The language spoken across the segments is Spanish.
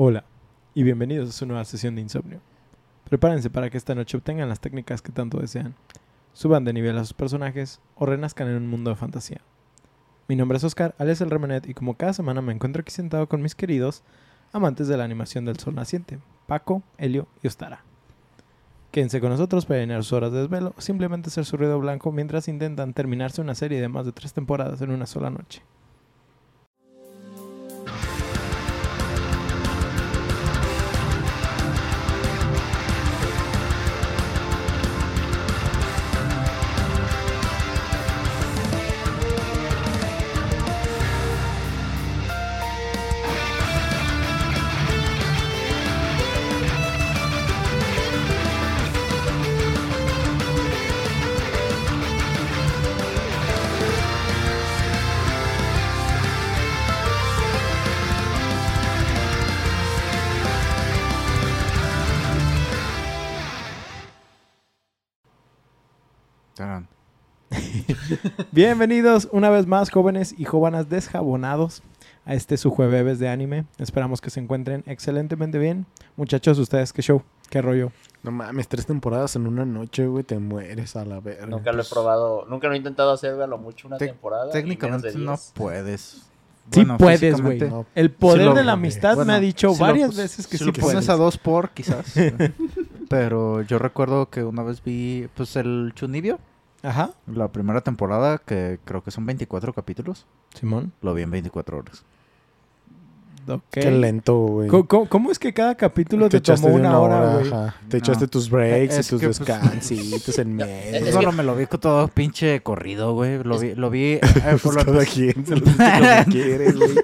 Hola y bienvenidos a su nueva sesión de insomnio. Prepárense para que esta noche obtengan las técnicas que tanto desean, suban de nivel a sus personajes o renazcan en un mundo de fantasía. Mi nombre es Oscar, alias el Remenet, y como cada semana me encuentro aquí sentado con mis queridos amantes de la animación del sol naciente, Paco, Helio y Ostara. Quédense con nosotros para llenar sus horas de desvelo o simplemente hacer su ruido blanco mientras intentan terminarse una serie de más de tres temporadas en una sola noche. Bienvenidos una vez más, jóvenes y jóvenes desjabonados, a este su jueves de anime. Esperamos que se encuentren excelentemente bien. Muchachos, ustedes, qué show, qué rollo. No mames, tres temporadas en una noche, güey, te mueres a la verga. Nunca lo he probado, nunca lo he intentado hacer, güey, a lo mucho una temporada. y menos Técnicamente de no 10. puedes. Sí Bueno, puedes, físicamente, güey. no. El poder Sí lo- de la amistad Bueno, me ha dicho si lo varias pos- veces que si sí lo puedes. pones a dos por, quizás. Pero yo recuerdo que una vez vi, pues, el Chunibio, Ajá, la primera temporada, que creo que son 24 capítulos. Simón. Lo vi en 24 horas. Ok. Qué lento, güey. ¿Cómo, cómo- cómo es que cada capítulo te, echaste tomó de una hora, güey? Te No. echaste tus breaks Es y tus pues, descansitos en medio. Que- Solo me lo vi con todo pinche corrido, güey. Lo vi, lo vi eh, Pues por lo- cada quien se lo dice como quiere, güey.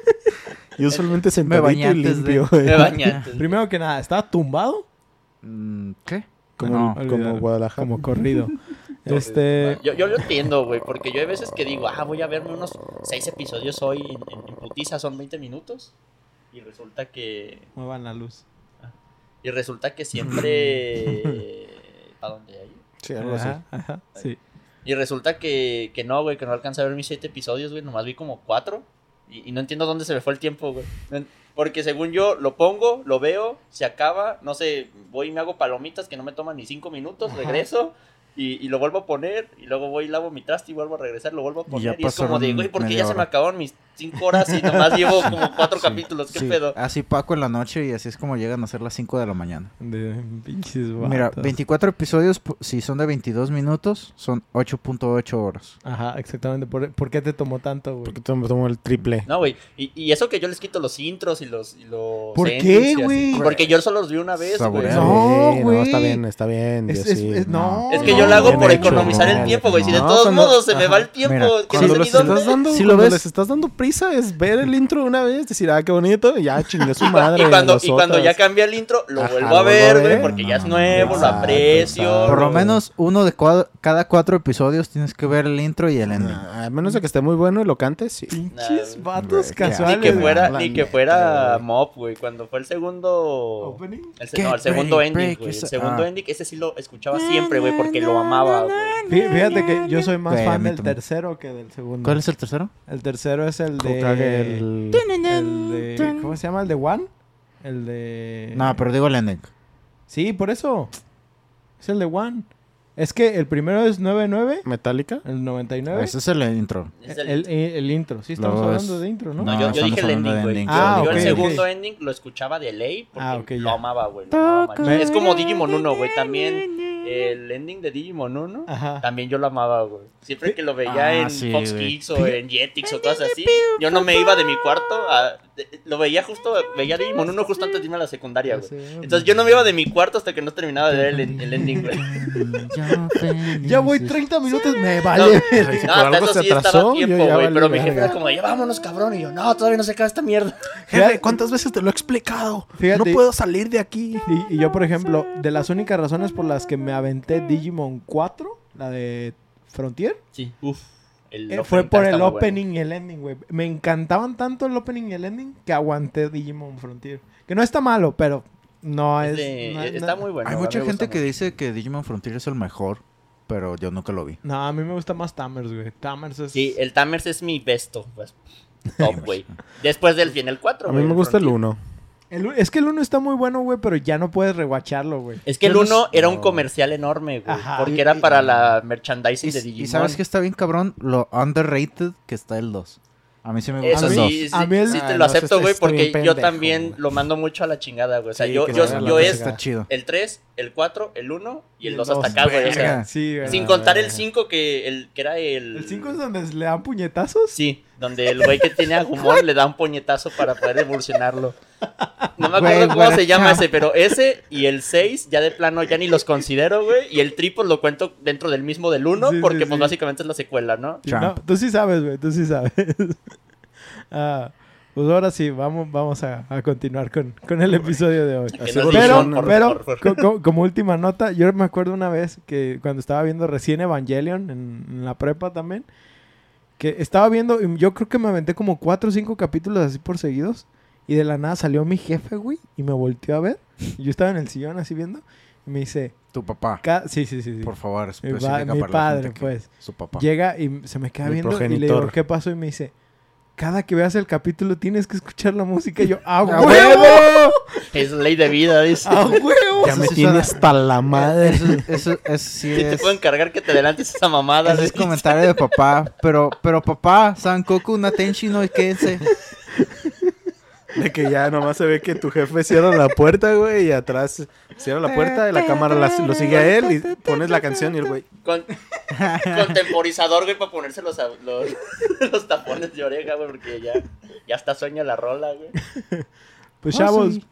Yo usualmente sentadito bañé y limpio, güey. Me. Primero que nada, ¿estaba tumbado? Mm, ¿Qué? Como, No, como. Guadalajara. Como corrido. Este... Yo, yo lo entiendo, güey, porque yo hay veces que digo, ah, voy a verme unos seis episodios hoy en, en, en putiza, son 20 minutos. Y resulta que. Muevan la luz. Y resulta que siempre. ¿Para dónde hay? Sí, algo así. Ajá, ajá, sí. Y resulta que, que no, güey, que no alcancé a ver mis siete episodios, güey, nomás vi como cuatro. Y, y no entiendo dónde se me fue el tiempo, güey. Porque según yo, lo pongo, lo veo, se acaba, no sé, voy y me hago palomitas que no me toman ni cinco minutos, Ajá. Y, y lo vuelvo a poner, y luego voy y lavo mi traste y vuelvo a regresar, lo vuelvo a poner. Y, es como de, güey, ¿por qué ya se me acabaron mis cinco horas y nomás llevo como cuatro Sí, capítulos? ¿Qué sí, pedo? Así Paco en la noche y así es como llegan a ser las 5 de la mañana. De pinches vatos. Mira, 24 episodios, si son de 22 minutos, son 8.8 horas. Ajá, exactamente. ¿Por, por qué te tomó tanto, güey? Porque tomo, tomo el triple. No, güey. Y, y eso que yo les quito los intros y los. Y los ¿Por qué, güey? Porque yo solo los vi una vez, güey. No, güey. está bien, está bien. Es- es- sí. es- no, Es que no, yo lo hago por hecho, economizar el tiempo, güey. Si de todos cuando- modos se me va el tiempo, Mira, que no Cuando sé los ni dónde. estás dando, Si lo ves- les estás dando prisa es ver el intro una vez, decir, ah, qué bonito, y ya chingue su madre. y cuando, y cuando ya cambia el intro, lo Ajá, vuelvo a ver, güey, porque ya es nuevo, lo aprecio. exacto. Por lo no. menos uno de cada cuatro episodios tienes que ver el intro y el ending. Ah, a menos de que esté muy bueno y lo cantes, sí. Pinches Nah, vatos Ni que fuera, ni que fuera güey. Mob, güey. Cuando fue el segundo. Opening. El, no, el segundo ending, güey. El segundo Ah. ending, ese sí lo escuchaba siempre, güey, porque lo amaba, güey. Fíjate que yo soy más Güey, a fan mí del también. tercero que del segundo. ¿Cuál es el tercero? El tercero es el de... El... el de... ¿Cómo se llama? ¿El de One? El de... No, pero digo el ending. Sí, por eso. Es el de One. Es que el primero es 99, Metallica. el 99. Ese es el intro. Es el, el- el- el intro. Sí, estamos Luego hablando es- de intro, ¿no? No, yo, yo estamos dije el hablando ending, de güey. ending. Ah, yo ok, el ok. segundo ending lo escuchaba de ley porque Ah, ok, lo amaba, güey. lo amaba, machín. Me- Es como Digimon 1, güey. También el ending de Digimon 1, Ajá. también yo lo amaba, güey. Siempre que lo veía Ah, en sí, Fox. Kids o en Jetix o cosas así, yo no me iba de mi cuarto. a- lo veía justo, veía Digimon 1 justo antes de irme a la secundaria, güey. Entonces yo no me iba de mi cuarto hasta que no terminaba de ver el, el ending, güey. Ya voy 30 minutos, me No, vale. Si no, hasta eso se sí atrasó, tiempo, güey. Pero mi jefe era como, ya vámonos, cabrón. Y yo, no, todavía no se acaba esta mierda. Jefe, ¿cuántas veces te lo he explicado? Fíjate. No puedo salir de aquí. Y, y yo, por ejemplo, de las únicas razones por las que me aventé Digimon 4, la de Frontier, Sí, uff. El eh, fue por el bueno. opening y el ending, güey. Me encantaban tanto el opening y el ending que aguanté Digimon Frontier. Que no está malo, pero no es... Es de- no es- está no- muy bueno. Hay mucha gente que mucho. dice que Digimon Frontier es el mejor, pero yo nunca lo vi. No, a mí me gusta más Tamers, güey. Tamers es... Sí, el Tamers es mi besto, pues. Top, güey. Después del viene el 4, A mí me gusta el 1. El es que el 1 está muy bueno, güey, pero ya no puedes rewatcharlo, güey. Es que el Yo no 1 sé- era un no. comercial enorme, güey. Ajá. Porque Y- era y- para la merchandising Y, de y Digimon. sabes que está bien cabrón, lo underrated que está el 2. A mí sí me Eso gusta el A mí- 2. sí, sí, a mí el- sí te Ah, lo no, acepto, eso güey, porque yo pendejo, también güey. lo mando mucho a la chingada, güey. O sea, Sí, yo, que yo, yo es Está chido. el 3, el 4, el 1 y el 2 dos. hasta acá, güey. O sea. Sí, güey. sin Ah, contar el verga. 5 que, el, que era el... ¿El 5 es donde le dan puñetazos? Sí, donde el güey que tiene Agumon le da un puñetazo para poder evolucionarlo. No me acuerdo Güey, cómo güey. se llama ese, pero ese y el 6 ya de plano ya ni los considero, güey. Y el triple lo cuento dentro del mismo del 1 Sí, porque sí, pues sí. básicamente es la secuela, ¿no? Tú sí sabes, güey, tú sí sabes. Ah, pues ahora sí, vamos, vamos a, a continuar con, con el episodio de hoy. Pero, por pero co- como última nota, yo me acuerdo una vez que cuando estaba viendo recién Evangelion en, en la prepa también, que estaba viendo, yo creo que me aventé como cuatro o cinco capítulos así por seguidos, y de la nada salió mi jefe, güey, y me volteó a ver. Yo estaba en el sillón así viendo, y me dice, Tu papá. "Ca- sí, sí, sí, sí. Por favor, Mi, pa- mi para la padre, pues. Su papá. Llega y se me queda Mi viendo y le progenitor. digo, ¿qué pasó? Y me dice, cada que veas el capítulo tienes que escuchar la música. Y yo, ¡a ¡A huevo! Es ley de vida, dice. ¡A huevo! Ya me tiene suena- hasta la madre. Eso, eso, eso sí te puedo encargar que te adelantes esa mamada. Ese es comentario de papá. Pero, pero papá, Sankoku Natenshi no quédense. De que ya nomás se ve que tu jefe cierra la puerta, güey, y atrás cierra la puerta y la cámara la- lo sigue a él y pones la canción y el güey. Con, con temporizador, güey, para ponerse los, los, los tapones de oreja, güey, porque ya, ya hasta sueña la rola, güey. Pues Oh, chavos, sí.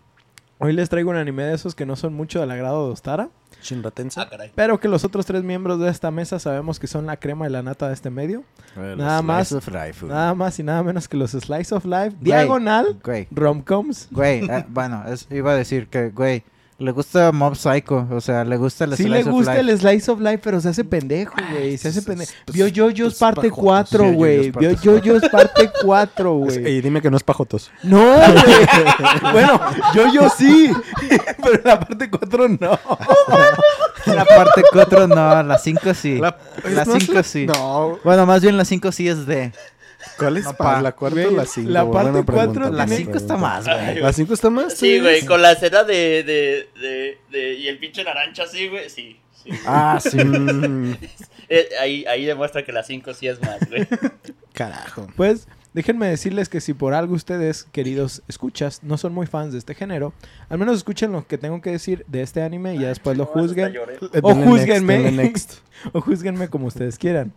hoy les traigo un anime de esos que no son mucho del agrado de Ostara, Shinratense. Ah, caray. pero que los otros tres miembros de esta mesa sabemos que son la crema y la nata de este medio. Nada más- Slice of life. Nada más y nada menos que los Slice of Life, Diagonal, Güey, Romcoms. güey, eh, bueno, es- iba a decir que, güey, le gusta Mob Psycho, o sea, le gusta el Sí Slice le of gusta Life. el Slice of Life, pero se hace pendejo, güey. Se hace pendejo. Vio Yoyos es parte pajotos. 4, Vio güey. Vio parte Yoyos parte 4, güey. Y dime que no es pajotos. No, güey. bueno, yo yo sí. Pero la parte 4 no. La parte 4 no, la 5 sí. La, ¿no es 5 sí. No. Bueno, más bien la 5 sí es de... ¿Cuál es No, pa-. ¿La cuarta Güey, o la cinco? la parte cuatro La 5 está más, güey. ¿La 5 está más? Sí, ¿tú güey, con la escena de, de, de, de- Y el pinche narancha así, güey, sí. sí. Ah, sí. Eh, ahí, ahí demuestra que la 5 sí es más, güey. carajo. Pues déjenme decirles que si por algo ustedes, queridos escuchas, no son muy fans de este género, al menos escuchen lo que tengo que decir de este anime y ya después lo juzguen. lloré. O next. o juzguenme como ustedes quieran.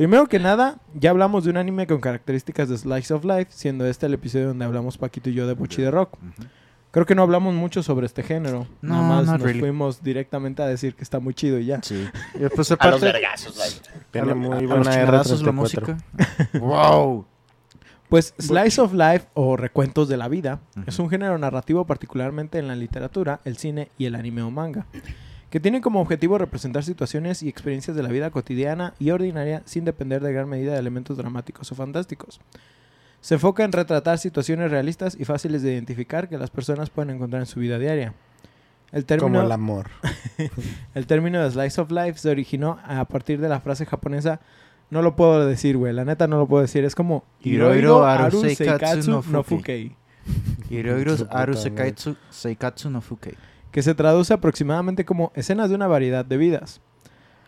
Primero que nada, ya hablamos de un anime con características de Slice of Life, siendo este el episodio donde hablamos Paquito y yo de Bochi de Rock. Ujú. Creo que no hablamos mucho sobre este género. No, Nada más nos really. fuimos directamente a decir que está muy chido y ya. Sí. Y pues A los aparte... vergazos, güey. Tiene a- muy a los buena chingadazos la R34. música. wow. Pues Slice of Life o Recuentos de la Vida Ujú. es un género narrativo particularmente en la literatura, el cine y el anime o manga, que tiene como objetivo representar situaciones y experiencias de la vida cotidiana y ordinaria sin depender de gran medida de elementos dramáticos o fantásticos. Se enfoca en retratar situaciones realistas y fáciles de identificar que las personas pueden encontrar en su vida diaria. El Como término, el amor. el término de Slice of Life se originó a partir de la frase japonesa no lo puedo decir, güey. La neta no lo puedo decir. Es como Hirohiro aru seikatsu no no fukei. Hirohiro Aru Seikatsu no Fukei. que se traduce aproximadamente como escenas de una variedad de vidas.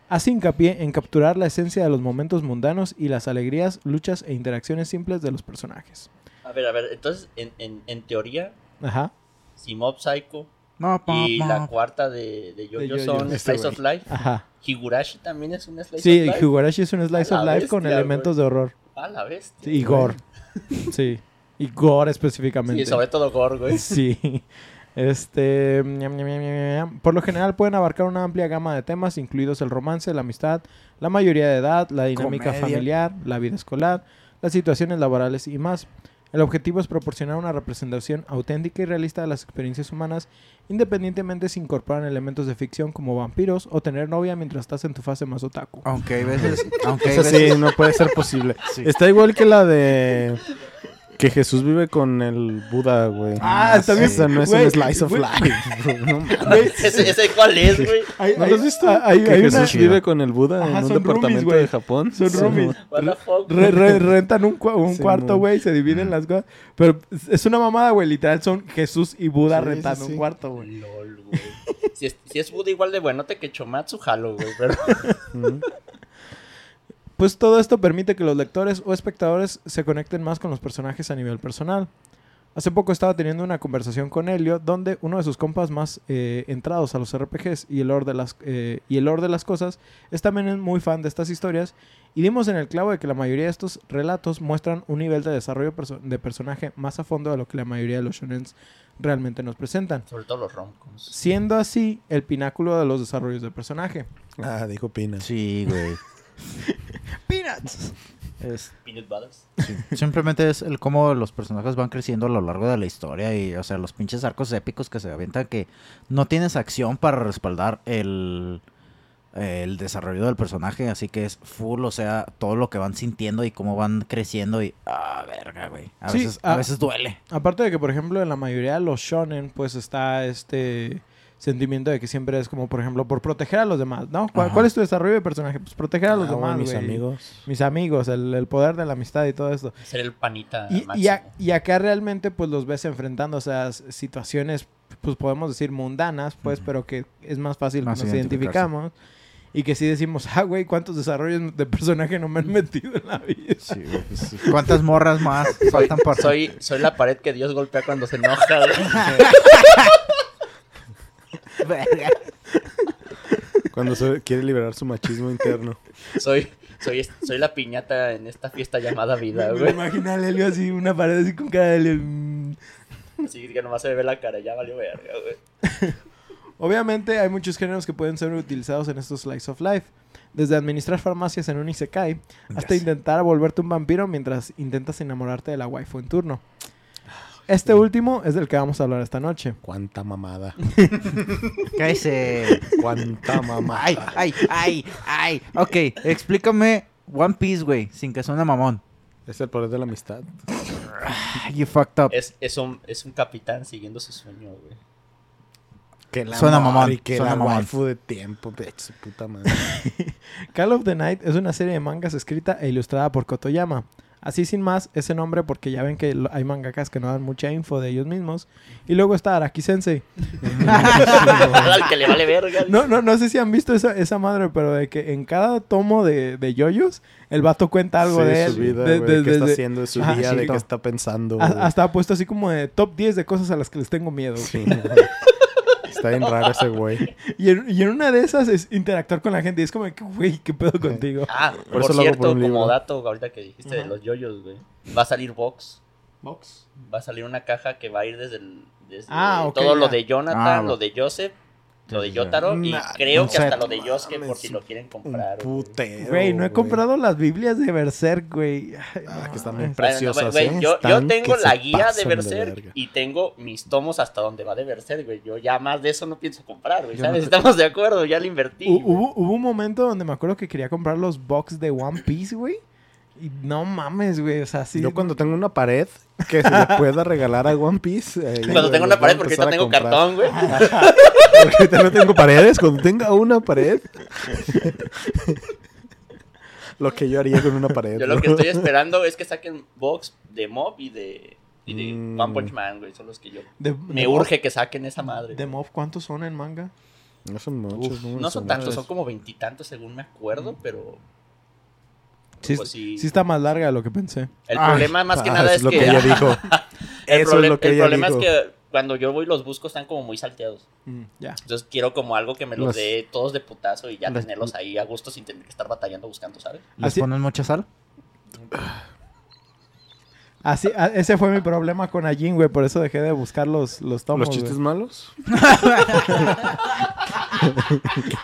Hace hincapié en capturar la esencia de los momentos mundanos y las alegrías, luchas e interacciones simples de los personajes. A ver, a ver, entonces, en, en, en teoría, Ajá. si Mob Psycho No, pa, y pa. la cuarta de, de Jojo Yo-Yo. son Este Slice of. Life, Ajá. Higurashi también es un Slice Sí, of Life. Higurashi es un slice A of life con elementos de horror. A la bestia. Sí, y gore. Sí. Y gore específicamente. Sí, sobre todo Gore, güey. Sí. Este, ñam, ñam, ñam, ñam, ñam. por lo general pueden abarcar una amplia gama de temas, incluidos el romance, la amistad, la mayoría de edad, la dinámica Comedia. familiar, la vida escolar, las situaciones laborales y más. El objetivo es proporcionar una representación auténtica y realista de las experiencias humanas, independientemente si incorporan elementos de ficción como vampiros o tener novia mientras estás en tu fase más otaku. Aunque hay veces... Aunque hay sí, no puede ser posible. Sí. Está igual que la de... Que Jesús vive con el Buda, güey. Ah, bien. Eso no es Güey, un slice of güey. life. bro. No ¿Ese, ese cuál es, güey? hay- ¿No lo has visto? hay- que hay Jesús una- vive con el Buda Ajá, en un roomies, departamento de Japón. Son Sí, roomies. Fuck? Re- re- rentan un, cua- un Sí, cuarto, güey, se dividen las cosas. Pero es una mamada, güey. Literal son Jesús y Buda Sí, rentando un cuarto, güey. Lol, güey. Si es, si es Buda igual de buenote que Chomatsu, jalo, güey. Pero... Pues todo esto permite que los lectores o espectadores se conecten más con los personajes a nivel personal. Hace poco estaba teniendo una conversación con Helio donde uno de sus compas más eh, entrados a los RPGs y el, lore de las, eh, y el lore de las cosas es también muy fan de estas historias y dimos en el clavo de que la mayoría de estos relatos muestran un nivel de desarrollo perso- de personaje más a fondo de lo que la mayoría de los shonens realmente nos presentan. Sobre todo los romcoms. Siendo así el pináculo de los desarrollos de personaje. Ah, dijo Pina. Sí, güey. Peanuts. Es- Peanut Butters. sí. Simplemente es el cómo los personajes van creciendo a lo largo de la historia y, o sea, los pinches arcos épicos que se avientan que no tienes acción para respaldar el, el desarrollo del personaje, así que es full, o sea, todo lo que van sintiendo y cómo van creciendo y, ah, verga, güey. A, Sí, veces, a veces duele. Aparte de que, por ejemplo, en la mayoría de los shonen, pues está este sentimiento de que siempre es como, por ejemplo, por proteger a los demás, ¿no? ¿Cuál, cuál es tu desarrollo de personaje? Pues proteger a los Ah, demás, mis güey. amigos. Mis amigos, el, el poder de la amistad y todo esto. Ser el panita Y, y, a- y acá realmente, pues los ves enfrentando, o sea, s- situaciones, pues podemos decir mundanas, pues, Ujú. pero que es más fácil Más que nos identificamos. Y que sí decimos, ah, güey, ¿cuántos desarrollos de personaje no me han metido en la vida? Sí, güey, pues, ¿Cuántas morras más faltan para...? Soy, soy la pared que Dios golpea cuando se enoja, güey. Verga. Cuando se quiere liberar su machismo interno. Soy, soy, soy la piñata en esta fiesta llamada vida, Me, me güey. imagino a Lelio así, una pared así con cara de Lelio. Así que nomás se ve la cara, ya valió verga, güey. Obviamente hay muchos géneros que pueden ser utilizados en estos Slice of Life. Desde administrar farmacias en un Isekai hasta intentar volverte un vampiro mientras intentas enamorarte de la waifu en turno. Este último es del que vamos a hablar esta noche. Cuánta mamada. Cállese. Cuánta mamada. Ay, ay, ay, ay. Ok, explícame One Piece, güey, sin que suene mamón. Es el poder de la amistad. You fucked up. Es, es, un, es un capitán siguiendo su sueño, güey. Que el Suena mamón, Y que suena la mamón. waifu de tiempo. Su puta madre. Call of the Night es una serie de mangas escrita e ilustrada por Kotoyama. Así sin más, ese nombre porque ya ven que hay mangakas que no dan mucha info de ellos mismos. Y luego está Araki Sensei. Al que le vale verga. No, no, no sé si han visto esa, esa madre, pero de que en cada tomo de, de yoyos, el vato cuenta algo Sí, de él. su vida, de- qué está haciendo de su Ajá, día, sí. de qué está pensando. hasta ha puesto así como de top 10 de cosas a las que les tengo miedo. Sí. Está bien raro ese güey. Y en, y en una de esas es interactuar con la gente. Y es como, que, güey, ¿qué pedo contigo? Ah, Por por, eso lo hago cierto, por un libro. como dato, ahorita que dijiste de Ajá. los yoyos, güey. Va a salir Vox. Box. Va a salir una caja que va a ir desde, el, desde Ah, ok, todo lo de Jonathan, Ah, lo de Joseph, lo de Yotaro y Nah, creo que hasta lo de Yosuke por si lo quieren comprar. putero. Güey, no he comprado las Biblias de Berserk, güey. Ay, Ah, no que están Bueno, no, preciosas, güey, ¿eh? yo, yo tengo la guía de Berserk y tengo mis tomos hasta donde va de Berserk, güey. Yo ya más de eso no pienso comprar, güey. No ¿Sabes? te- Estamos de acuerdo, ya lo invertí. Hubo, hubo un momento donde me acuerdo que quería comprar los box de One Piece, güey. Y no mames, güey. O sea, sí. Yo cuando tengo una pared que se le pueda regalar a One Piece. ahí, Cuando tengo una pared, porque ahorita tengo comprar. cartón, güey. Porque ahorita no tengo paredes. Cuando tenga una pared. lo que yo haría con una pared. Yo lo que estoy esperando es que saquen box de Mob y de, y de Mm. One Punch Man, güey. Son los que yo. de- Me de urge que saquen esa madre. De. Mob, ¿cuántos son en manga? No son muchos. No son tantos, son como veintitantos según me acuerdo, pero. Sí, sí. sí está más larga de lo que pensé. El Ay, problema más que Ah, nada es, lo que. que ella dijo. el Eso es lo que el ella problema dijo. es que cuando yo voy los busco están como muy salteados. Mm, ya. Entonces quiero como algo que me los Los- dé todos de putazo y ya los- tenerlos ahí a gusto sin tener que estar batallando buscando, ¿sabes? ¿Les Así- ponen mucha sal? Así, a- ese fue mi problema con Ajin, güey. Por eso dejé de buscar los, los tomos. ¿Los chistes güey. malos?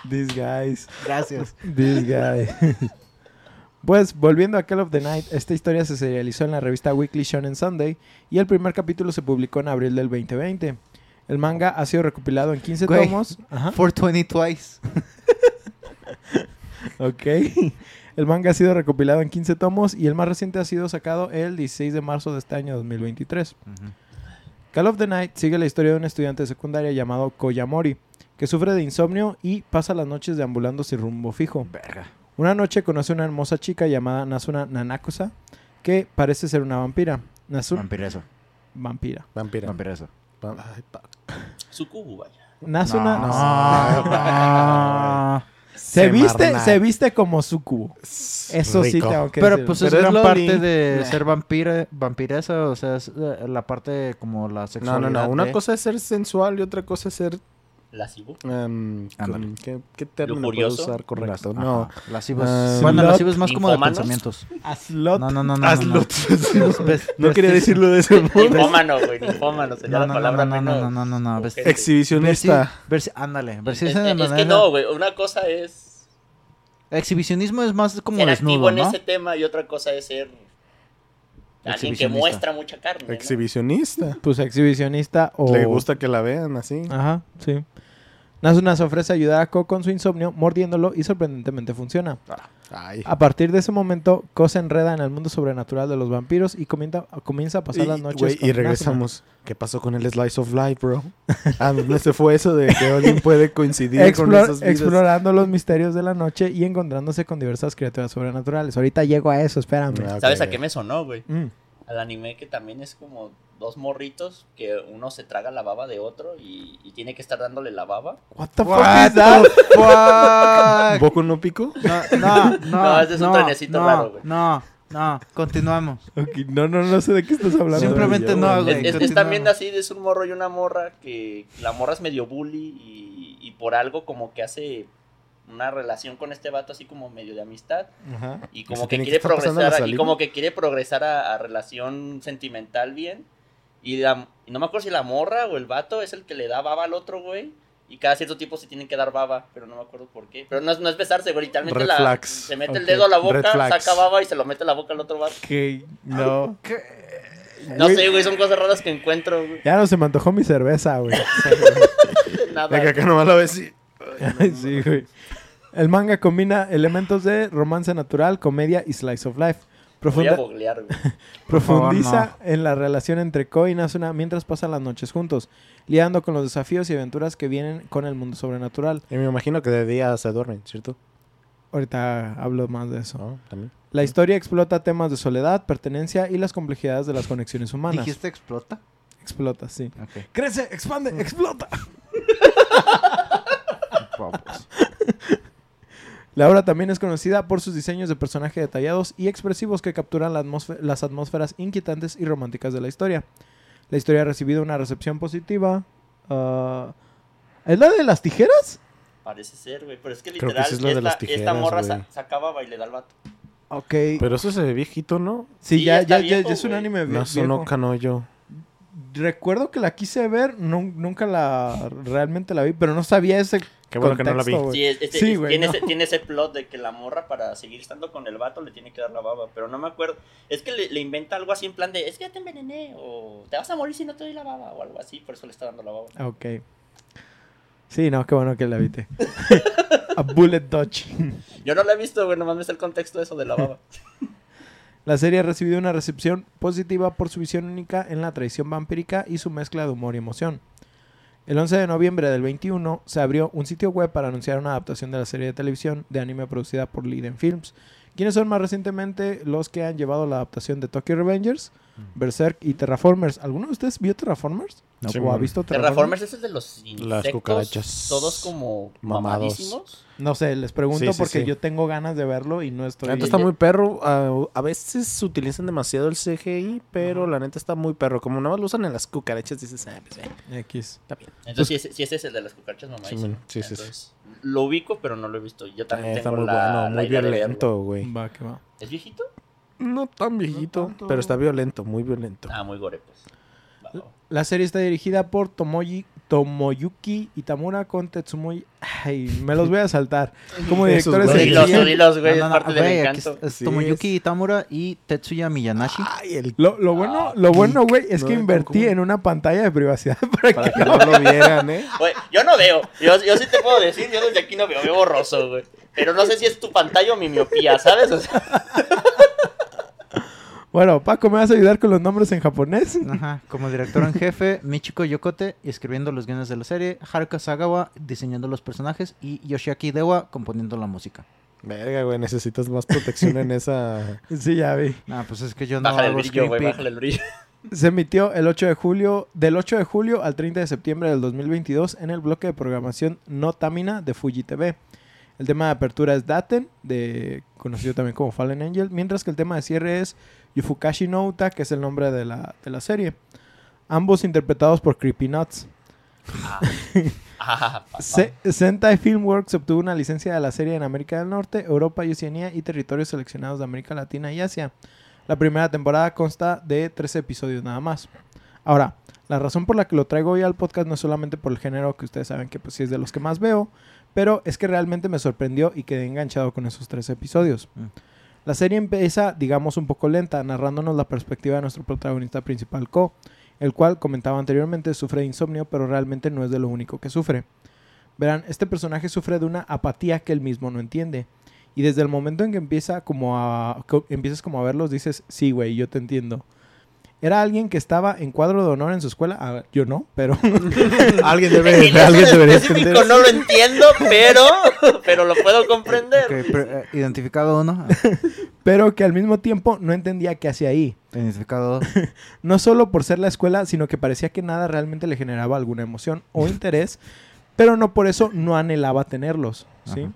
These guys. Gracias. This guy. Pues volviendo a Call of the Night, esta historia se serializó en la revista Weekly Shonen Sunday y el primer capítulo se publicó en abril del 2020. El manga ha sido recopilado en 15 Güey. tomos. Ajá. 420 twice. Ok. El manga ha sido recopilado en 15 tomos y el más reciente ha sido sacado el 16 de marzo de este año 2023. Ujú. Call of the Night sigue la historia de un estudiante de secundaria llamado Koyamori, que sufre de insomnio y pasa las noches deambulando sin rumbo fijo. Verga. Una noche conoce a una hermosa chica llamada Nasuna Nanakusa, que parece ser una vampira. Nasuna... Vampireso. Vampira. Vampira. Vampireso. Va- ay, pa- Sucubu, vaya. Nasuna... No. Se viste, Semarnat. se viste como sucubo. Eso sí Rico. tengo que Pero decir. pues Pero es es gran Loli. parte de ser vampira, vampiresa, o sea, es eh, la parte como la No, sexualidad. no, no. Una de- cosa es ser sensual y otra cosa es ser. Lascivo. em, Ándale. con- ¿qué, ¿Qué término puedo usar correcto? No. ajá, lascivos. Ah, bueno, slot, lascivos es más como de pensamientos. A slot. No, no, no, no. no, Hazlo. no. Ves- No quería decirlo de ese modo. Ninfómano, güey. Ninfómano. Sería No, la no, no, palabra no, no, menos. no, no, no, no. Exhibicionista. Versi- ándale, Es, de es- es que no, güey. Una cosa es Exhibicionismo es más como ser activo desnudo, en ¿no? ese tema y otra cosa es ser alguien que Exhibicionista. muestra mucha carne. ¿no? Exhibicionista. Pues exhibicionista o... Le gusta que la vean así. Ajá, sí. Nasuna se ofrece a ayudar a Ko con su insomnio, mordiéndolo y sorprendentemente funciona. Ay. A partir de ese momento, Ko se enreda en el mundo sobrenatural de los vampiros y comienza, comienza a pasar Y, las noches con y Nasuna. regresamos. ¿Qué pasó con el Slice of Life, bro? ¿A dónde se fue eso de que alguien puede coincidir con esas vidas? explorando los misterios de la noche y encontrándose con diversas criaturas sobrenaturales. Ahorita llego a eso, espérame. Ah. ¿Sabes a qué me sonó, güey? Mm. Al anime que también es como dos morritos que uno se traga la baba de otro y, y tiene que estar dándole la baba. What the fuck What is that? the fuck? ¿Boku no pico? No, no, no. No, ese es un trenecito no, raro, güey. No, no, continuamos. No, no, no sé de qué estás hablando. Simplemente yo, no, güey. Es, es- también así, es un morro y una morra que la morra es medio bully y, y por algo como que hace una relación con este vato así como medio de amistad Ajá. y como que quiere progresar y como que quiere progresar a, a relación sentimental bien y, la- y no me acuerdo si la morra o el vato es el que le da baba al otro güey y cada cierto tiempo se tienen que dar baba pero no me acuerdo por qué pero no es, no es besarse güey literalmente Red la- flags. se mete el dedo a la boca saca baba y se lo mete a la boca al otro vato Ok, no. no Güey. sé güey son cosas raras que encuentro güey Ya no se me antojó mi cerveza, güey. nada De que acá nomás la ves y... Ay, sí, güey. El manga combina elementos de romance natural, comedia y slice of life. Voy a Profunda- googlear güey profundiza en la relación entre Ko y Nasuna mientras pasan las noches juntos, lidiando con los desafíos y aventuras que vienen con el mundo sobrenatural. Y me imagino que de día se duermen, ¿cierto? Ahorita hablo más de eso. También. La historia explota temas de soledad, pertenencia y las complejidades de las conexiones humanas. ¿Dijiste explota? Explota, sí. Crece, expande, explota. Vamos. La obra también es conocida por sus diseños de personaje detallados y expresivos que capturan la las atmósferas inquietantes y románticas de la historia. La historia ha recibido una recepción positiva. Ah, ¿Es la de las tijeras? Parece ser, güey. Pero es que literal, sí es la de esta, las esta tijeras, morra güey. sa- sacaba y le da al vato. Ok. Pero eso se ve viejito, ¿no? sí, sí, ya, ya ya, ya- viejo, es un anime vie- No, sonó viejo. canoyo. Recuerdo que la quise ver, nun- nunca la realmente la vi, pero no sabía ese Qué bueno que no la vi. contexto, güey. Sí, es- este- Sí, es- güey, tiene, no. ese, tiene ese plot de que la morra para seguir estando con el vato le tiene que dar la baba. Pero no me acuerdo. Es que le, le inventa algo así en plan de, es que ya te envenené. O te vas a morir si no te doy la baba. O algo así. Por eso le está dando la baba. Ok. Sí, no, qué bueno que la viste. A Bullet Dodge. Yo no la he visto, güey. Nomás me está el contexto de eso de la baba. La serie ha recibido una recepción positiva por su visión única en la tradición vampírica y su mezcla de humor y emoción. El 11 de noviembre del 21 se abrió un sitio web para anunciar una adaptación de la serie de televisión de anime producida por Liden Films, quienes son más recientemente los que han llevado la adaptación de Tokyo Revengers, Berserk y Terraformers. ¿Alguno de ustedes vio Terraformers? No. Sí, ¿O ha visto Terraformers? Terraformers es el de los insectos. cucarachas. Todos como Mamados. mamadísimos. No sé, les pregunto Sí, sí, porque sí. yo tengo ganas de verlo y no estoy... La neta está muy perro. ah, a veces utilizan demasiado el CGI, pero la neta está muy perro. Como nada más lo usan en las cucarachas, dices, ah, pues, eh, X. está bien. Entonces, si, ese, si ese es el de las cucarachas mamadísimas. Sí. Sí, sí, sí. Entonces, Lo ubico, pero no lo he visto. Yo también Eh, está tengo muy la, bueno, la muy idea de verlo. violento, güey. Va, que va. ¿Es viejito? No tan viejito, pero está violento, muy violento. Ah, muy gore, pues. La serie está dirigida por Tomoyi, Tomoyuki Itamura con Tetsumoy... Ay, me los voy a saltar. Como directores güeyes. Dilos, dilos, güey. No, no, es parte güey, encanto. es Tomoyuki Itamura y Tetsuya Miyanashi. Ay, el... Lo, lo bueno, Ah, lo bueno, güey, es no, que ¿cómo, invertí en una pantalla de privacidad para Para que... que no lo vieran, ¿eh? Güey, yo no veo. Yo, yo sí te puedo decir, yo desde aquí no veo, veo borroso, güey. Pero no sé si es tu pantalla o mi miopía, ¿sabes? O sea, Bueno, Paco, ¿me vas a ayudar con los nombres en japonés? Ajá, como director en jefe, Michiko Yokote escribiendo los guiones de la serie, Haruka Sagawa diseñando los personajes y Yoshiaki Dewa componiendo la música. Verga, güey, necesitas más protección en esa... Sí, ya vi. Ah, pues es que yo no bájale el brillo, güey, bájale el brillo. Se emitió el 8 de julio, del 8 de julio al 30 de septiembre del 2022 en el bloque de programación No Tamina de Fuji TV. El tema de apertura es Daten, de, conocido también como Fallen Angel, mientras que el tema de cierre es Yufukashi no Uta, que es el nombre de la, de la serie. Ambos interpretados por Creepy Nuts. Ah. Se- Sentai Filmworks obtuvo una licencia de la serie en América del Norte, Europa y Oceanía y territorios seleccionados de América Latina y Asia. La primera temporada consta de 13 episodios nada más. Ahora, la razón por la que lo traigo hoy al podcast no es solamente por el género que ustedes saben que pues sí es de los que más veo, pero es que realmente me sorprendió y quedé enganchado con esos 13 episodios. Mm. La serie empieza, digamos, un poco lenta, narrándonos la perspectiva de nuestro protagonista principal, Ko, el cual, comentaba anteriormente, sufre de insomnio, pero realmente no es de lo único que sufre. Verán, este personaje sufre de una apatía que él mismo no entiende. Y desde el momento en que empieza como a, empiezas como a verlos, dices, sí, güey, yo te entiendo. Era alguien que estaba en cuadro de honor en su escuela. Ah, yo no, pero alguien En debe, eso alguien en debería específico entender. no lo entiendo, pero, pero lo puedo comprender. Pero, eh, identificado uno, pero que al mismo tiempo no entendía qué hacía ahí. identificado dos. No solo por ser la escuela, sino que parecía que nada realmente le generaba alguna emoción o interés, pero no por eso no anhelaba tenerlos, ¿sí? Ajá.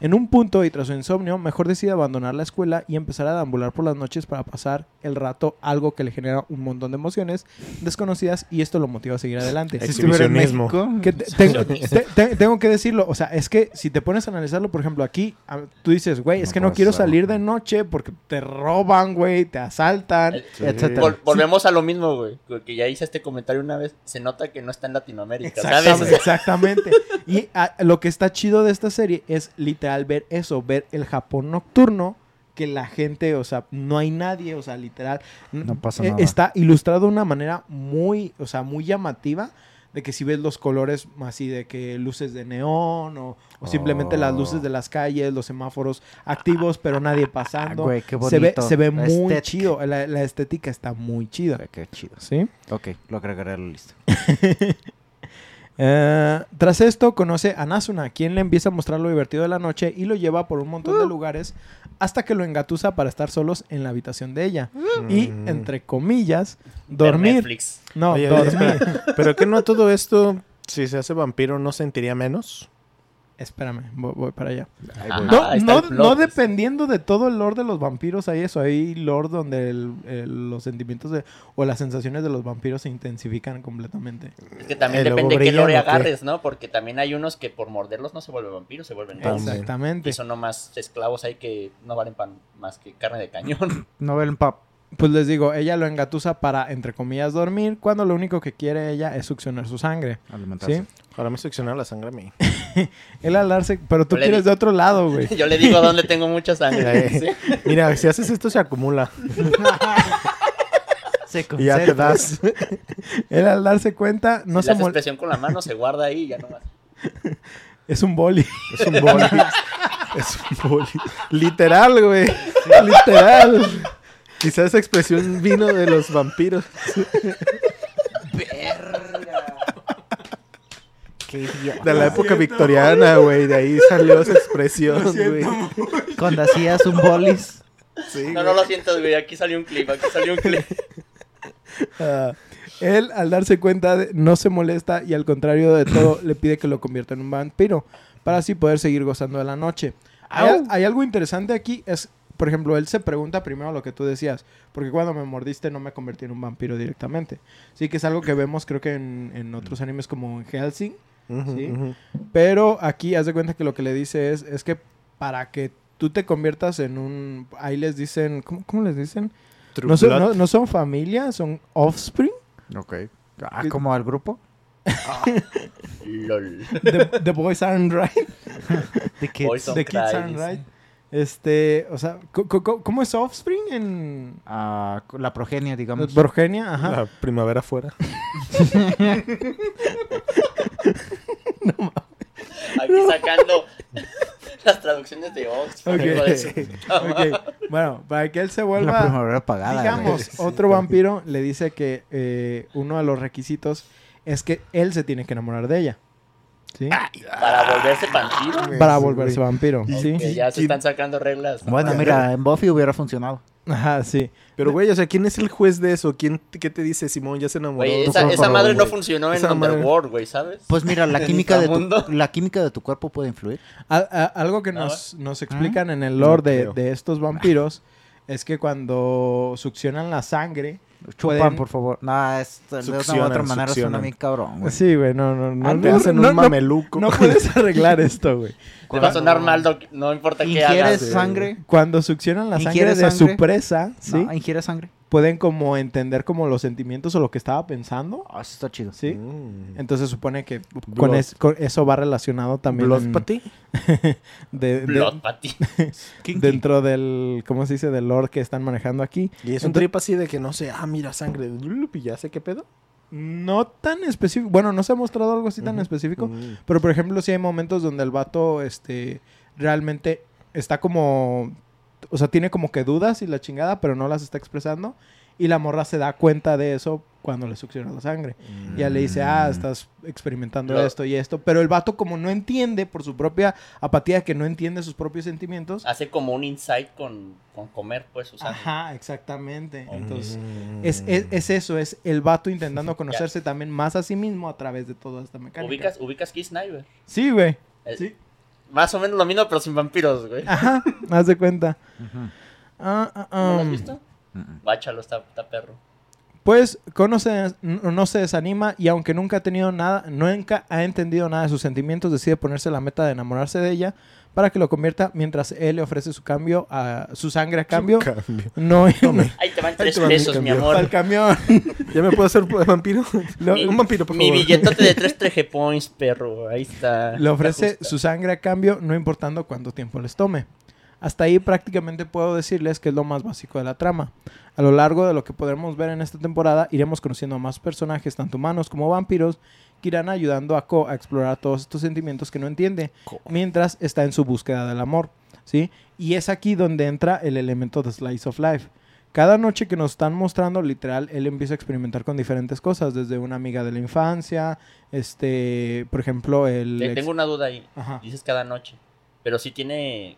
En un punto y tras su insomnio, mejor decide abandonar la escuela y empezar a deambular por las noches para pasar el rato algo que le genera un montón de emociones desconocidas y esto lo motiva a seguir adelante. Exhibicionismo. Que te- tengo, te- te- tengo que decirlo, o sea, es que si te pones a analizarlo, por ejemplo, aquí, a- tú dices, güey, es No que no quiero salir de noche porque te roban, güey, te asaltan. Eh, etcétera. Vol- volvemos a lo mismo, güey. Que ya hice este comentario una vez. Se nota que no está en Latinoamérica, Exactamente. ¿sabes? exactamente. Y ah, lo que está chido de esta serie es literal ver eso, ver el Japón nocturno, que la gente, o sea, no hay nadie, o sea, literal. No pasa eh, nada. Está ilustrado de una manera muy, o sea, muy llamativa. De que si ves los colores así de que luces de neón o, o simplemente las luces Oh. de las calles, los semáforos activos, pero nadie Ah, pasando. güey, qué se ve, bonito. se ve La muy estética. chido. La, la estética está muy chida. Güey, Qué chido. ¿Sí? Ok, lo agregaré a la lista. Eh, tras esto conoce a Nasuna, quien le empieza a mostrar lo divertido de la noche y lo lleva por un montón de lugares hasta que lo engatusa para estar solos en la habitación de ella. Y, Mm. entre comillas, dormir. Netflix. No, oye, dormir. espera, Pero que no todo esto, si se hace vampiro, ¿no sentiría menos? Espérame, voy, voy para allá. No, no, no dependiendo de todo el lore de los vampiros, hay eso. Hay lore donde el- el- los sentimientos de, o las sensaciones de los vampiros se intensifican completamente. Es que también depende de qué lore agarres, ¿no? Porque también hay unos que por morderlos no se vuelven vampiros, se vuelven. Exactamente. Y son nomás esclavos ahí que no valen pan más que carne de cañón. Novel Pop. Pues les digo, ella lo engatusa para, entre comillas, dormir, cuando lo único que quiere ella es succionar su sangre. Alimentarse. ¿Sí? Ojalá me succionara la sangre a mí. Él al darse, pero tú quieres de otro lado, güey. Yo le digo dónde tengo mucha sangre. Eh, ¿sí? Mira, si haces esto se acumula. Se Y ya te das. Él al darse cuenta, no si se le haces mol- presión con la mano, se guarda ahí y ya nomás. Es un boli. Es un boli. es un boli. Literal, güey. Literal. Quizás esa expresión vino de los vampiros. Qué idiota. De la época victoriana, güey. De ahí salió esa expresión, güey. Cuando hacías un bolis. Sí, No, no lo sientas, güey. Aquí salió un clip, aquí salió un clip. Ah, él, al darse cuenta, de- no se molesta y al contrario de todo, le pide que lo convierta en un vampiro para así poder seguir gozando de la noche. Hay, hay algo interesante aquí, es, por ejemplo, él se pregunta primero lo que tú decías, porque cuando me mordiste no me convertí en un vampiro directamente. Sí que es algo que vemos creo que en, en otros animes como en Helsing, Sí. pero aquí haz de cuenta que lo que le dice es, es que para que tú te conviertas en un... Ahí les dicen, ¿cómo, cómo les dicen? True No son, no- no son familia, son offspring. Ok. Ah, como al grupo. LOL. The, the boys aren't right. Que Boys The kids aren't right. Este, o sea, ¿cómo es offspring en ah, la progenia, digamos. progenia? Ajá. La primavera afuera. Aquí sacando las traducciones de Oxford. Ok. hijo de su- Ok, Bueno, para que él se La vuelva, primavera pagada. digamos, otro vampiro, le dice que eh, uno de los requisitos es que él se tiene que enamorar de ella. ¿Sí? Para volverse vampiro. Para Sí, volverse güey. vampiro. Sí. Que ya se están sacando reglas. Bueno, mira, en Buffy hubiera funcionado. Ajá, sí. Pero, güey, o sea, ¿quién es el juez de eso? ¿Quién, ¿Qué te dice Simón ya se enamoró? Esa, esa favor, madre no funcionó en Esa madre- Underworld, güey, ¿sabes? Pues mira, la En química, de tu, la química de tu cuerpo puede influir. Al- a- algo que Ah, nos, nos explican en el lore No de, de estos vampiros es que cuando succionan la sangre. Chupan, pueden- por favor. No, es, de una otra manera suena bien cabrón, güey. Sí, güey, no, no, no. Te no, hacen no, un no- mameluco. no puedes arreglar esto, güey. Te va a sonar mal, no importa qué hagas. ¿Ingieres sangre? Cuando succionan la sangre ¿Ingieres de sangre? su presa, ¿sí? No, ¿ingieres sangre? Pueden como entender como los sentimientos o lo que estaba pensando, Ah, eso está chido. ¿sí? Mm. Entonces supone que con, Blood. es- con eso va relacionado también ¿Blood en- de- de- Blood ti. dentro del, ¿cómo se dice? Del lore que están manejando aquí. Y es un trip así de que no sé, ah, mira, sangre. Y ya sé qué pedo. No tan específico, bueno, no se ha mostrado algo así tan específico, Mm. pero por ejemplo sí hay momentos donde el vato, este, realmente está como, o sea, tiene como que dudas y la chingada, pero no las está expresando. Y la morra se da cuenta de eso cuando le succiona la sangre. Y ya le dice, ah, estás experimentando Lo- esto y esto. Pero el vato como no entiende, por su propia apatía, que no entiende sus propios sentimientos. Hace como un insight con, con comer, pues, su sangre. Ajá, exactamente. Entonces, Mm. es, es, es eso, es el vato intentando conocerse también más a sí mismo a través de toda esta mecánica. ¿Ubicas, ubicas Kiss Sniper. Sí, güey. El- Sí. Más o menos lo mismo, pero sin vampiros, güey. Ajá, haz de cuenta. Ujú. Ah, ah, ¿No lo has visto? Báchalo, está, está perro. Pues conoce, no no se desanima y aunque nunca ha tenido nada, nunca ha entendido nada de sus sentimientos, decide ponerse la meta de enamorarse de ella para que lo convierta mientras él le ofrece su cambio a su sangre a cambio. Cambio. No, Ahí te van tres te mi pesos, mi amor. al camión. ¿Ya me puedo hacer vampiro? Lo- un vampiro, por Mi billetote de tres treje points, perro. Ahí está. Le ofrece Está su sangre a cambio, no importando cuánto tiempo les tome. Hasta ahí prácticamente puedo decirles que es lo más básico de la trama. A lo largo de lo que podremos ver en esta temporada, iremos conociendo a más personajes, tanto humanos como vampiros, que irán ayudando a Ko a explorar todos estos sentimientos que no entiende, Ko. mientras está en su búsqueda del amor. ¿sí? Y es aquí donde entra el elemento de Slice of Life. Cada noche que nos están mostrando, literal, él empieza a experimentar con diferentes cosas, desde una amiga de la infancia, este, por ejemplo, el... Ex- Tengo una duda ahí. Ajá. Dices cada noche. Pero si tiene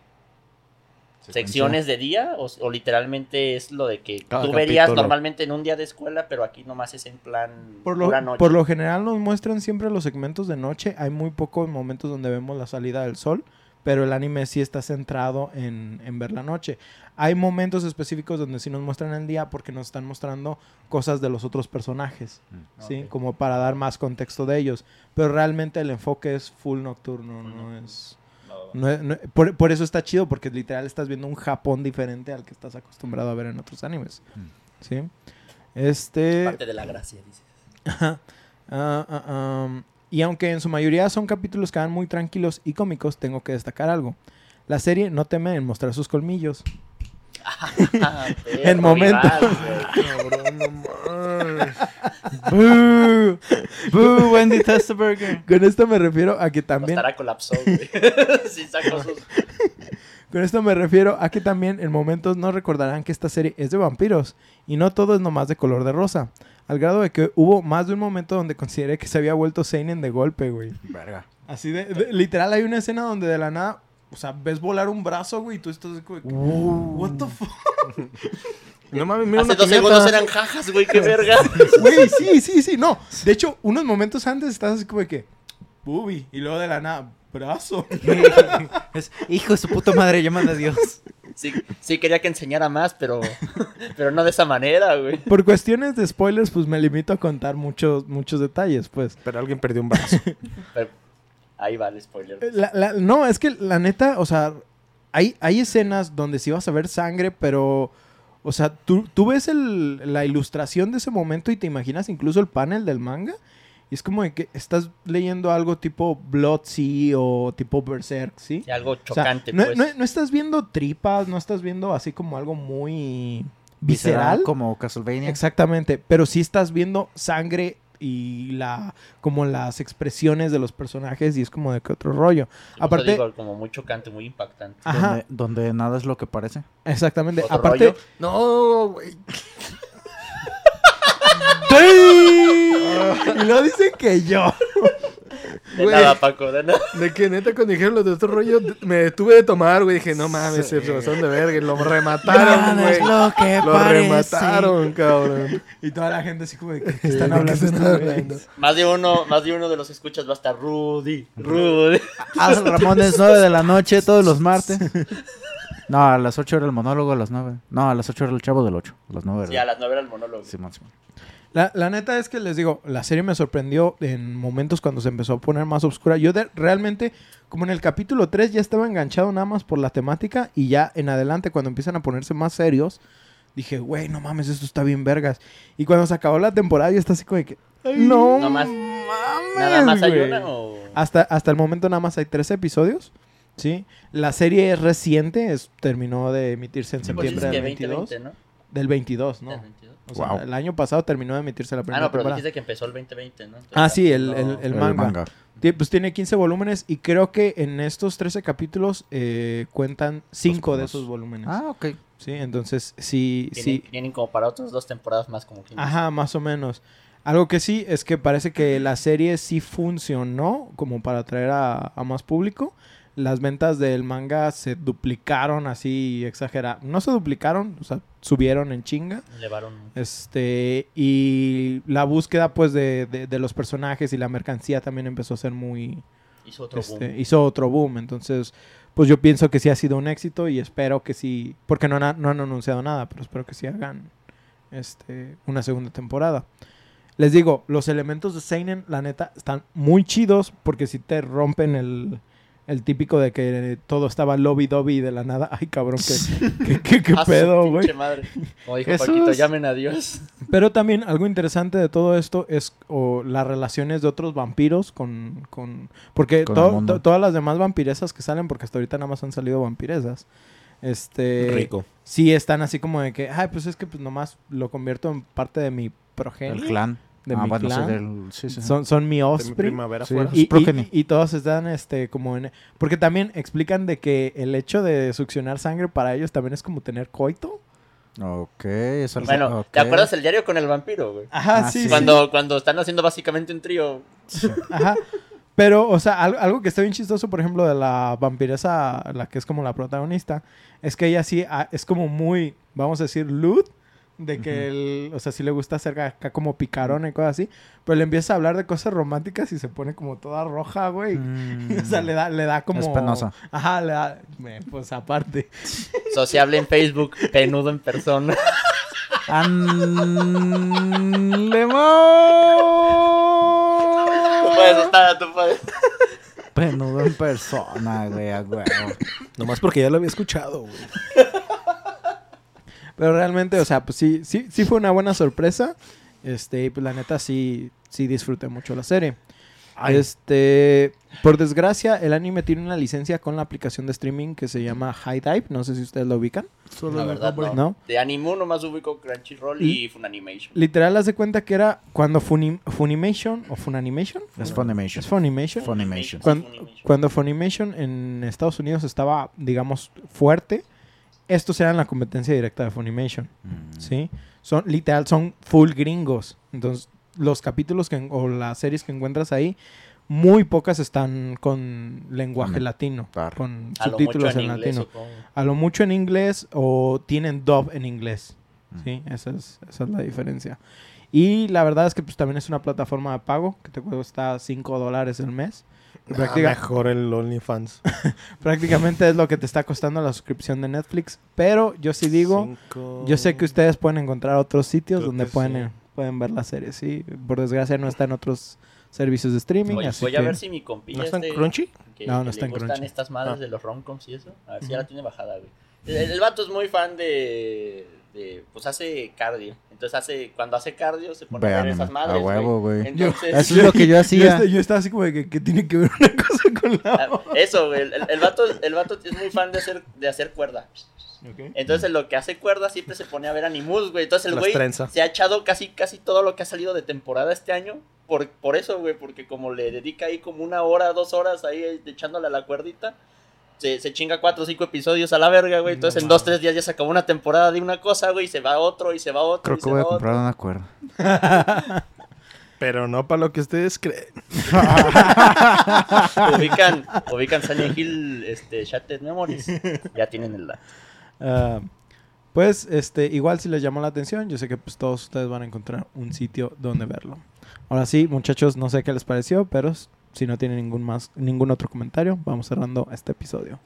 secciones de día o, o literalmente es lo de que Cada tú verías capítulo. normalmente en un día de escuela, pero aquí nomás es en plan Por lo, pura noche. por lo general nos muestran siempre los segmentos de noche. Hay muy pocos momentos donde vemos la salida del sol, pero el anime sí está centrado en, en ver la noche. Hay momentos específicos donde sí nos muestran el día porque nos están mostrando cosas de los otros personajes, ¿sí? Ok. Como para dar más contexto de ellos. Pero realmente el enfoque es full nocturno, no es... no no- por, por eso está chido, porque literal estás viendo un Japón diferente al que estás acostumbrado a ver en otros animes. ¿Sí? Este... Parte de la gracia, dices. Ajá. Ah, ah, y aunque en su mayoría son capítulos que van muy tranquilos y cómicos, tengo que destacar algo. La serie no teme en mostrar sus colmillos. Ah, El momento. ¡Boo! ¡Boo, Wendy Testerberger! Con esto me refiero a que también Estará colapsó, güey. sí, sacó sus... con esto me refiero a que también en momentos no recordarán que esta serie es de vampiros y no todo es nomás de color de rosa. Al grado de que hubo más de un momento donde consideré que se había vuelto seinen de golpe, güey. Verga. Así de, de- literal hay una escena donde de la nada, o sea, ves volar un brazo, güey, y tú estás así como de que, what the fuck? No mames, mira Hace una dos segundos eran jajas, güey, qué verga. Güey, sí, sí, sí, no. De hecho, unos momentos antes estás así como de que, bubi, y luego de la nada, brazo. Es, hijo de su puta madre, llaman a Dios. Sí, sí quería que enseñara más, pero, pero no de esa manera, güey. Por cuestiones de spoilers, pues me limito a contar muchos, muchos detalles, pues. Pero alguien perdió un brazo. Pero ahí va el spoiler. La- la- no, es que la neta, o sea, hay, hay escenas donde sí vas a ver sangre, pero, o sea, tú, tú ves el- la ilustración de ese momento y te imaginas incluso el panel del manga. Y es como de que estás leyendo algo tipo Blood Sea o tipo Berserk, ¿sí? Sí, algo O sea, chocante, no, pues. no- no estás viendo tripas, no estás viendo así como algo muy visceral. Como Castlevania. Exactamente, pero sí estás viendo sangre y la como las expresiones de los personajes y es como de que otro rollo. Aparte- digo, como muy chocante, muy impactante. Ajá, Donde, donde nada es lo que parece. exactamente. Otro Aparte, rollo. No, güey. y lo dicen que yo. De Güey. nada, Paco, de nada. De que neta cuando dijeron los de otro rollo, me detuve de tomar, güey. Dije, no mames, se pasaron de verga. Lo remataron, güey. lo que Lo remataron, cabrón. Y toda la gente así como de que ¿De están qué hablando. están hablando? Más de uno, más de uno de los escuchas va a estar Rudy, Rudy. Ah, Ramones, 9 de la noche, todos los martes. No, a las 8 era el monólogo, a las 9. No, a las 8 era el chavo del 8. A las 9 Sí, era. a las nueve era el monólogo. Simón, Simón. La, la neta es que les digo, la serie me sorprendió en momentos cuando se empezó a poner más oscura. Yo de- realmente, como en el capítulo 3, ya estaba enganchado nada más por la temática y ya en adelante, cuando empiezan a ponerse más serios, dije, güey, no mames, esto está bien vergas. Y cuando se acabó la temporada, ya está así como de que, no, No más- mames, ¿Nada más hay güey". una o...? Hasta, hasta el momento nada más hay tres episodios, ¿sí? La serie es reciente, es, terminó de emitirse en Sí, pues septiembre dices del que 22. 2020, ¿no? Del 22, ¿no? Del 22. O sea, Wow. el año pasado terminó de emitirse la Ah, primera no, pero temporada. dijiste que empezó el 2020, ¿no? Entonces, Ah, sí, el- no- el- el- El manga. Pues tiene 15 volúmenes y creo que en estos 13 capítulos eh, cuentan 5 de esos volúmenes. Ah, ok. Sí, entonces sí, Tienen, sí. tienen como para otras dos temporadas más como quien dice. Ajá, más o menos. Algo que sí es que parece que la serie sí funcionó como para atraer a, a más público. Las ventas del manga se duplicaron así exageradas. No se duplicaron, o sea, subieron en chinga. Elevaron. Este, y la búsqueda pues de, de- de los personajes y la mercancía también empezó a ser muy, Hizo otro este, boom. hizo otro boom. Entonces, pues yo pienso que sí ha sido un éxito y espero que sí, porque no, han- no han anunciado nada, pero espero que sí hagan este, una segunda temporada. Les digo, los elementos de Seinen, la neta, están muy chidos porque si te rompen el, el típico de que todo estaba lobby dobby de la nada. Ay, cabrón, qué, qué, qué- qué su pedo, pinche güey. madre. Como dijo Jesús. Paquito, llamen a Dios. Pero también algo interesante de todo esto es o, las relaciones de otros vampiros con... con porque Con to- el mundo. to- todas las demás vampiresas que salen, porque hasta ahorita nada más han salido vampiresas, este... Rico. Sí están así como de que, ay, pues es que pues nomás lo convierto en parte de mi progenie. El clan. De ah, mi bueno, clan. sí, del- sí, sí, sí. Son, son mi De mi offspring. primavera Sí. fuera. Y, y- y todos están este como en porque también explican de que el hecho de succionar sangre para ellos también es como tener coito. Ok, eso Bueno, ¿te acuerdas el diario con el vampiro, güey? Ajá, Ah, sí. Cuando, cuando están haciendo básicamente un trío. Ajá. Pero, o sea, algo, algo que está bien chistoso, por ejemplo, de la vampiresa, la que es como la protagonista, es que ella sí ah, es como muy, vamos a decir, lewd, de que, el, o sea, sí le gusta hacer acá como picarón y cosas así, pero le empieza a hablar de cosas románticas y se pone como toda roja, güey. o sea, le da, le da como... Mm. Es penosa. Ajá, le da... Pues aparte. Sociable en Facebook, penudo en persona. Tú puedes estar, tú puedes. Penudo en persona, güey, huevo. Nomás porque ya lo había escuchado, güey. Pero realmente, o sea, pues sí, sí, sí fue una buena sorpresa. Este, y pues la neta sí, sí disfruté mucho la serie. Este, por desgracia, el anime tiene una licencia con la aplicación de streaming que se llama High Dive. No sé si ustedes lo ubican. La verdad, no. ¿No? De Animu nomás ubico Crunchyroll y Funimation. Literal, haz de cuenta que era cuando Funim- Funimation o Funimation. Es Funimation. Es Funimation. Funimation. Funimation. Cuando Funimation en Estados Unidos estaba, digamos, fuerte, estos eran la competencia directa de Funimation. Mm. ¿sí? Son, literal, son full gringos. Entonces, los capítulos que, o las series que encuentras ahí, muy pocas están con lenguaje latino, con A subtítulos en, en inglés, latino. A lo mucho en inglés o tienen dub en inglés, Mm. ¿sí? Esa es, esa es la diferencia. Y la verdad es que pues también es una plataforma de pago que te cuesta 5 dólares el mes. Ah, práctica- mejor el OnlyFans. prácticamente es lo que te está costando la suscripción de Netflix. Pero yo sí digo, Cinco- yo sé que ustedes pueden encontrar otros sitios Creo donde pueden, sí. pueden ver la serie, sí. Por desgracia no está en otros servicios de streaming, Voy, así voy que... a ver si mi compilla ¿No está en este, Crunchy? que, No, no que está le en Crunchy. estas madres Ah. de los romcoms y eso. A ver si ya la tiene bajada, güey. El, el vato es muy fan de, de... Pues hace cardio. Entonces hace... Cuando hace cardio se pone a ver esas a madres, huevo, güey. Entonces... Eso es lo que yo Yo, hacía. est- yo estaba así como de que, que tiene que ver una cosa con la Ah, Eso, güey. El, el, vato, el vato es muy fan de hacer, de hacer cuerda. Entonces lo que hace cuerda siempre se pone a ver Animus, güey. Entonces el Las güey se ha echado casi casi todo lo que ha salido de temporada este año. Por, por eso, güey, porque como le dedica ahí como una hora, dos horas ahí eh, echándole a la cuerdita, se, se chinga cuatro o cinco episodios a la verga, güey. Entonces No en dos, tres días ya se acabó una temporada de una cosa, güey, y se va a otro, y se va a otro, Creo y que se voy a va a comprar otro. una cuerda. Pero no para lo que ustedes creen. ubican, ubican Silent Hill, este, Shattered Memories. Ya tienen el dato. Ah, pues, este, igual si les llamó la atención, yo sé que pues todos ustedes van a encontrar un sitio donde verlo. Ahora sí, muchachos, no sé qué les pareció, pero si no tienen ningún más, ningún otro comentario, vamos cerrando este episodio.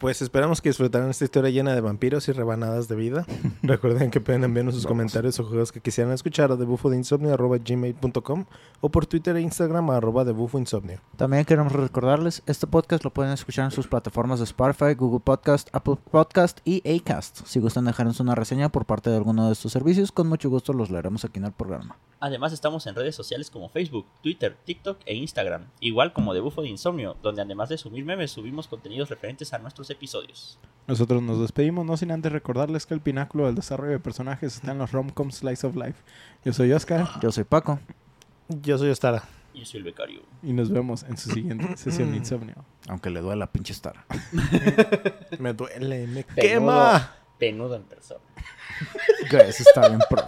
Pues esperamos que disfrutaran esta historia llena de vampiros y rebanadas de vida. Recuerden que pueden enviarnos sus comentarios o juegos que quisieran escuchar a debufodeinsomnio.gmail.com o por Twitter e Instagram a arroba debufoinsomnio. También queremos recordarles, este podcast lo pueden escuchar en sus plataformas de Spotify, Google Podcast, Apple Podcast y Acast. Si gustan dejarnos una reseña por parte de alguno de estos servicios, con mucho gusto los leeremos aquí en el programa. Además estamos en redes sociales como Facebook, Twitter, TikTok e Instagram, igual como de Bufo de Insomnio, donde además de subir memes subimos contenidos referentes a nuestros episodios. Nosotros nos despedimos, no sin antes recordarles que el pináculo del desarrollo de personajes está en los romcom Slice of Life. Yo soy Oscar Yo soy Paco. Yo soy Ostara. Y yo soy el becario. y nos vemos en su siguiente sesión de insomnio. Aunque le duele la pinche star. Me duele, me Penudo. quema. Penudo en persona. Eso está bien pro.